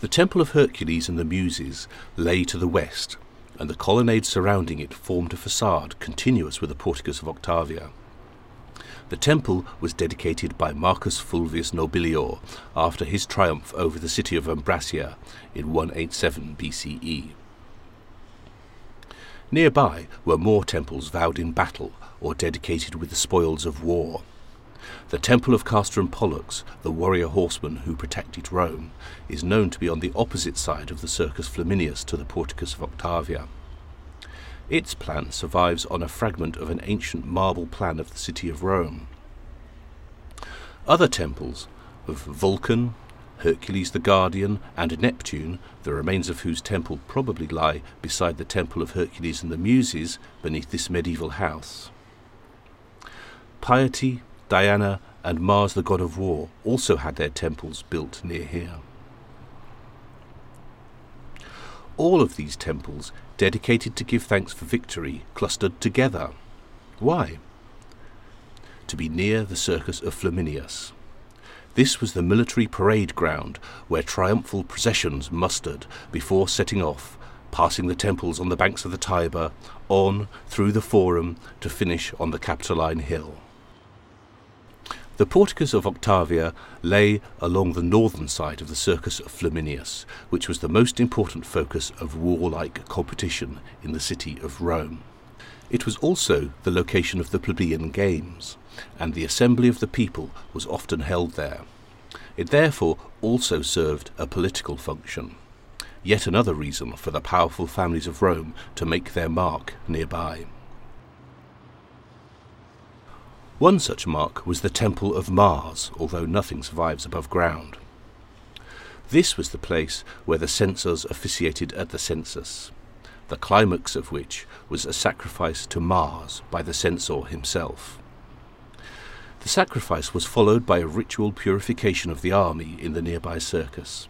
The Temple of Hercules and the Muses lay to the west, and the colonnade surrounding it formed a facade continuous with the porticus of Octavia. The temple was dedicated by Marcus Fulvius Nobilior after his triumph over the city of Ambracia in 187 BCE. Nearby were more temples vowed in battle or dedicated with the spoils of war. The temple of Castor and Pollux, the warrior horseman who protected Rome, is known to be on the opposite side of the Circus Flaminius to the Porticus of Octavia. Its plan survives on a fragment of an ancient marble plan of the city of Rome. Other temples of Vulcan, Hercules the Guardian, and Neptune, the remains of whose temple probably lie beside the temple of Hercules and the Muses beneath this medieval house. Piety, Diana, and Mars the god of war also had their temples built near here. All of these temples dedicated to give thanks for victory, clustered together. Why? To be near the circus of Flaminius. This was the military parade ground where triumphal processions mustered before setting off, passing the temples on the banks of the Tiber, on through the Forum to finish on the Capitoline Hill. The porticus of Octavia lay along the northern side of the Circus of Flaminius, which was the most important focus of warlike competition in the city of Rome. It was also the location of the plebeian games, and the assembly of the people was often held there. It therefore also served a political function. Yet another reason for the powerful families of Rome to make their mark nearby. One such mark was the Temple of Mars, although nothing survives above ground. This was the place where the censors officiated at the census, the climax of which was a sacrifice to Mars by the censor himself. The sacrifice was followed by a ritual purification of the army in the nearby circus.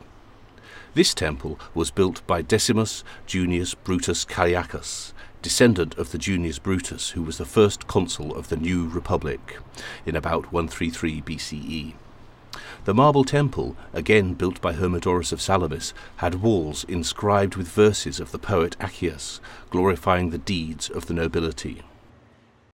This temple was built by Decimus Junius Brutus Callaicus descendant of the Junius Brutus, who was the first consul of the new republic in about 133 BCE. The marble temple, again built by Hermodorus of Salamis, had walls inscribed with verses of the poet Accius, glorifying the deeds of the nobility.